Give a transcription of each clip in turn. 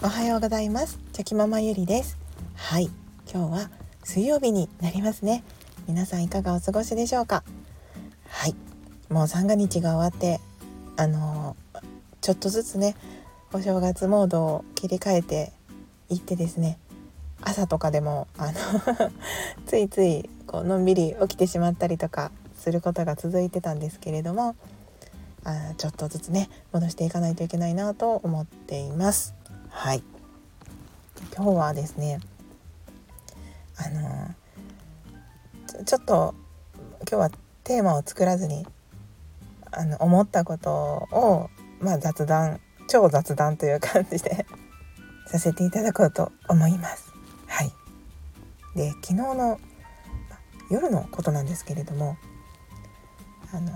おはようございます。チョキママゆりです。はい。今日は水曜日になりますね。皆さんいかがお過ごしでしょうか？はい。もう三が日が終わってあのー、ちょっとずつねお正月モードを切り替えていってですね朝とかでもあの ついついこうのんびり起きてしまったりとかすることが続いてたんですけれどもあちょっとずつね戻していかないといけないなと思っています。はい今日はですねあのちょっと今日はテーマを作らずにあの思ったことをまあ雑談超雑談という感じでさせていただこうと思います。はい、で昨日の夜のことなんですけれどもあの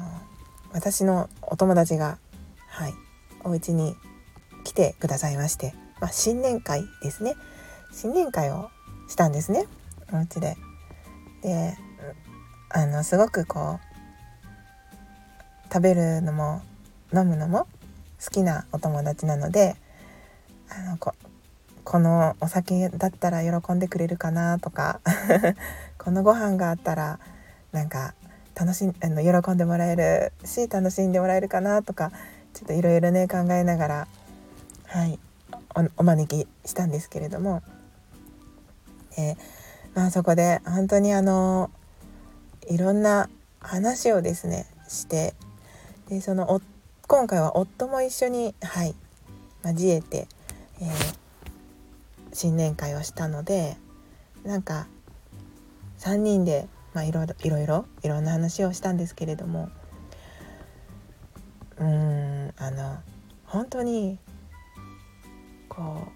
私のお友達が、はい、お家に来てくださいまして、まあ、新年会ですね。新年会をしたんですね。お家で。であのすごくこう食べるのも飲むのも好きなお友達なのであのここのお酒だったら喜んでくれるかなとか このご飯があったらなんか楽しんあの喜んでもらえるし楽しんでもらえるかなとかちょっといろいろね考えながらはい。お招きしたんですけれども、えー、まあ、そこで本当にあのいろんな話をですねしてでその今回は夫も一緒に、はい、交えて、えー、新年会をしたのでなんか3人で、まあ、いろいろいろいろいろんな話をしたんですけれども。うーんあの本当にこ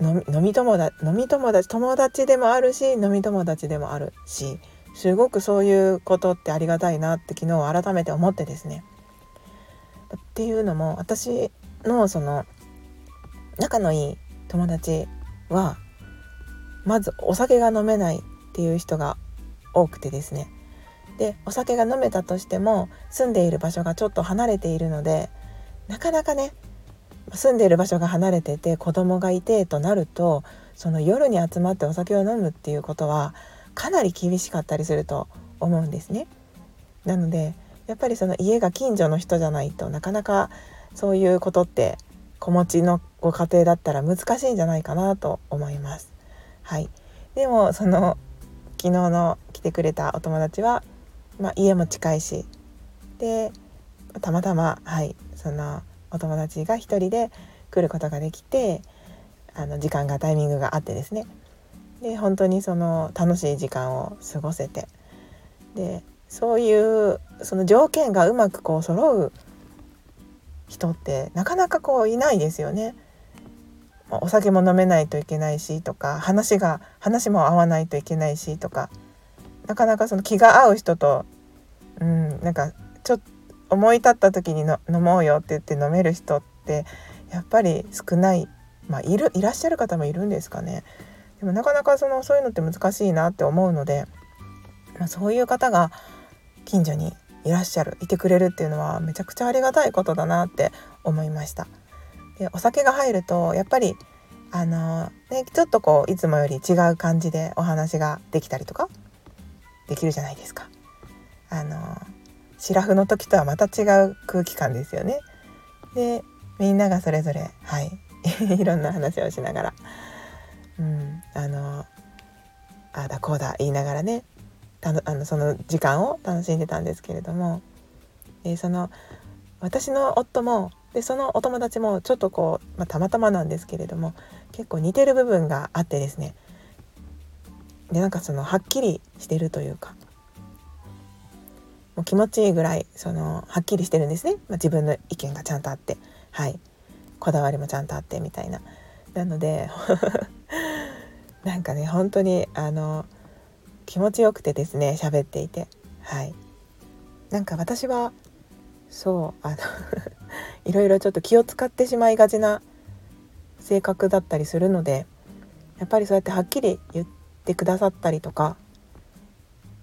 う飲み友達飲み友達友達でもあるし飲み友達でもあるしすごくそういうことってありがたいなって昨日改めて思ってですね。っていうのも私のその仲のいい友達はまずお酒が飲めないっていう人が多くてですねでお酒が飲めたとしても住んでいる場所がちょっと離れているのでなかなかね住んでいる場所が離れてて子供がいてとなるとその夜に集まってお酒を飲むっていうことはかなり厳しかったりすると思うんですね。なのでやっぱりその家が近所の人じゃないとなかなかそういうことって子持ちのご家庭だったら難しいんじゃないかなと思います。はい、でもその昨日の来てくれたお友達は、まあ、家も近いしでたまたま、はい、そのお友達が一人で来ることができてあの時間がタイミングがあってですねで本当にその楽しい時間を過ごせてでそういうその条件がうまくこう揃う人ってなかなかこういないですよね。お酒も飲めないといけないしとか話が話も合わないといけないしとかなかなかその気が合う人とうんなんか思い立った時にの飲もうよって言って飲める人ってやっぱり少ないまあいるいらっしゃる方もいるんですかね。でもなかなかそのそういうのって難しいなって思うので、まあ、そういう方が近所にいらっしゃるいてくれるっていうのはめちゃくちゃありがたいことだなって思いました。でお酒が入るとやっぱりあのねちょっとこういつもより違う感じでお話ができたりとかできるじゃないですか。あのシラフの時とはまた違う空気感ですよね。でみんながそれぞれはい。いろんな話をしながら、うん、あのあだこうだ言いながらねたあのその時間を楽しんでたんですけれども。でその私の夫もでそのお友達もちょっとこう、まあ、たまたまなんですけれども結構似てる部分があってですね。でなんかそのはっきりしてるというかもう気持ちいいぐらいそのはっきりしてるんですね、まあ、自分の意見がちゃんとあって。はい。こだわりもちゃんとあってみたいな。なので なんかね本当にあの気持ちよくてですね喋っていて。はい。なんか私はそうあの いろいろちょっと気を使ってしまいがちな性格だったりするのでやっぱりそうやってはっきり言ってくださったりとか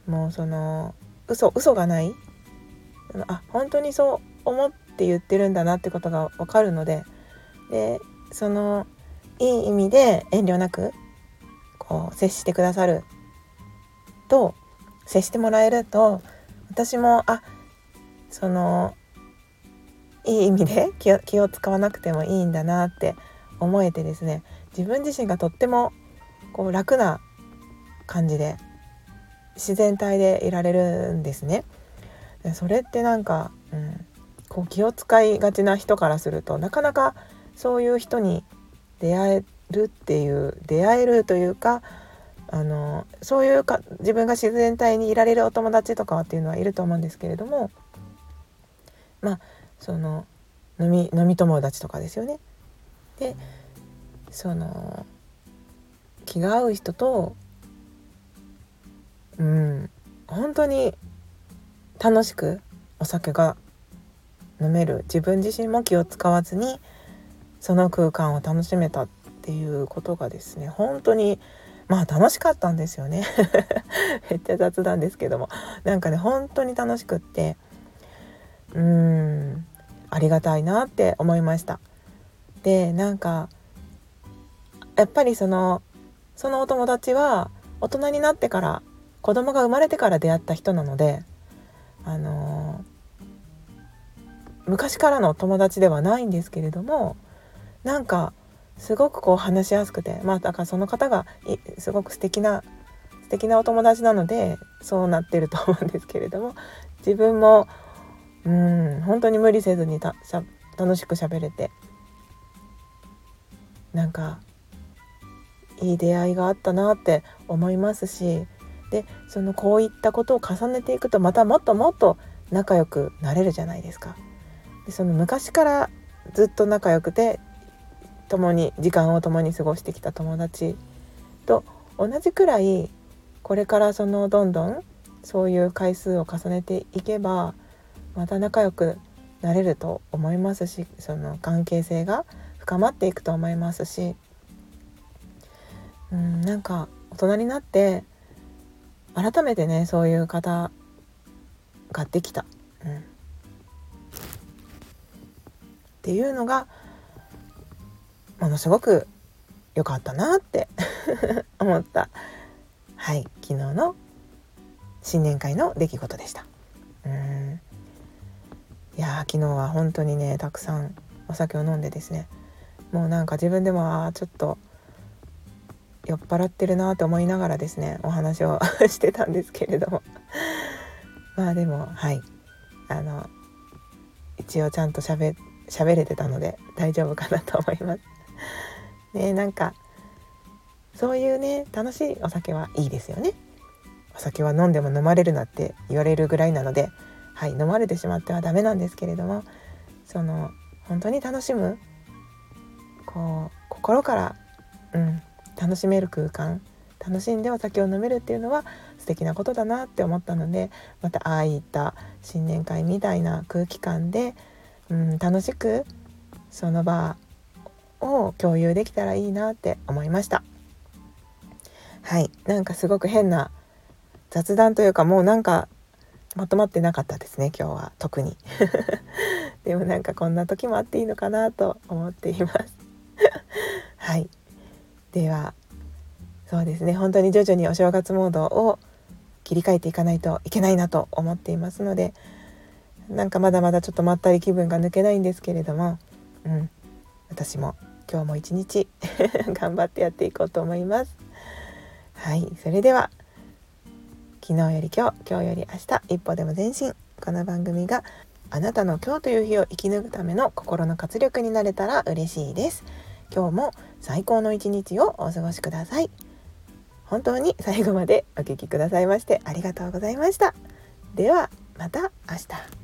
もうその嘘嘘がない？あ本当にそう思って言ってるんだなってことが分かるので。でそのいい意味で遠慮なくこう接してくださると接してもらえると私もあそのいい意味で気を気を使わなくてもいいんだなって思えてですね自分自身がとってもこう楽な感じで自然体でいられるんですね。でそれってなんか、うん、こう気を使いがちな人からするとなかなかそういう人に出会えるっていう出会えるというかあのそういうか自分が自然体にいられるお友達とかっていうのはいると思うんですけれどもまあその飲み飲み友達とかですよね。でその気が合う人とうん。本当に楽しくお酒が飲める自分自身も気を使わずにその空間を楽しめたっていうことがですね本当にまあ楽しかったんですよね。めっちゃ雑談ですけども。なんかね本当に楽しくってうーんありがたいなって思いました。でなんかやっぱりそのそのお友達は大人になってから子供が生まれてから出会った人なのであのー、昔からの友達ではないんですけれどもなんかすごくこう話しやすくてまあだからその方がすごく素敵な素敵なお友達なのでそうなってると思うんですけれども自分もうん本当に無理せずにたしゃ楽しく喋れてなんかいい出会いがあったなって思いますしでそのこういったことを重ねていくとまたもっともっと仲良くなれるじゃないですか。でその昔からずっと仲良くて共に時間を共に過ごしてきた友達と同じくらいこれからそのどんどんそういう回数を重ねていけばまた仲良くなれると思いますしその関係性が深まっていくと思いますしうんなんか大人になって改めてねそういう方ができた、うん、っていうのがものすごく良かったなって 思った。はい。昨日の新年会の出来事でした。うん。いや昨日は本当にねたくさんお酒を飲んでですね。もうなんか自分でもあちょっと酔っ払ってるなと思いながらですねお話を してたんですけれども まあでもはいあの一応ちゃんとしゃべ喋れてたので大丈夫かなと思います。ねなんかそういうね楽しいお酒はいいですよね。お酒は飲んでも飲まれるなって言われるぐらいなのではい飲まれてしまってはダメなんですけれどもその本当に楽しむこう心からうん楽しめる空間楽しんでお酒を飲めるっていうのは素敵なことだなって思ったのでまたああいった新年会みたいな空気感で、うん、楽しくその場を共有できたらいいなって思いました。はい。なんかすごく変な雑談というかもうなんかまとまってなかったですね今日は。特に。でもなんかこんな時もあっていいのかなと思っています。はい。ではそうですね。本当に徐々にお正月モードを切り替えていかないといけないなと思っていますのでなんかまだまだちょっとまったり気分が抜けないんですけれども、うん、私も今日も一日 頑張ってやっていこうと思います。はい。それでは昨日より今日今日より明日一歩でも前進。この番組があなたの今日という日を生き抜くための心の活力になれたら嬉しいです。今日も最高の一日をお過ごしください。本当に最後までお聴きくださいましてありがとうございました。ではまた明日。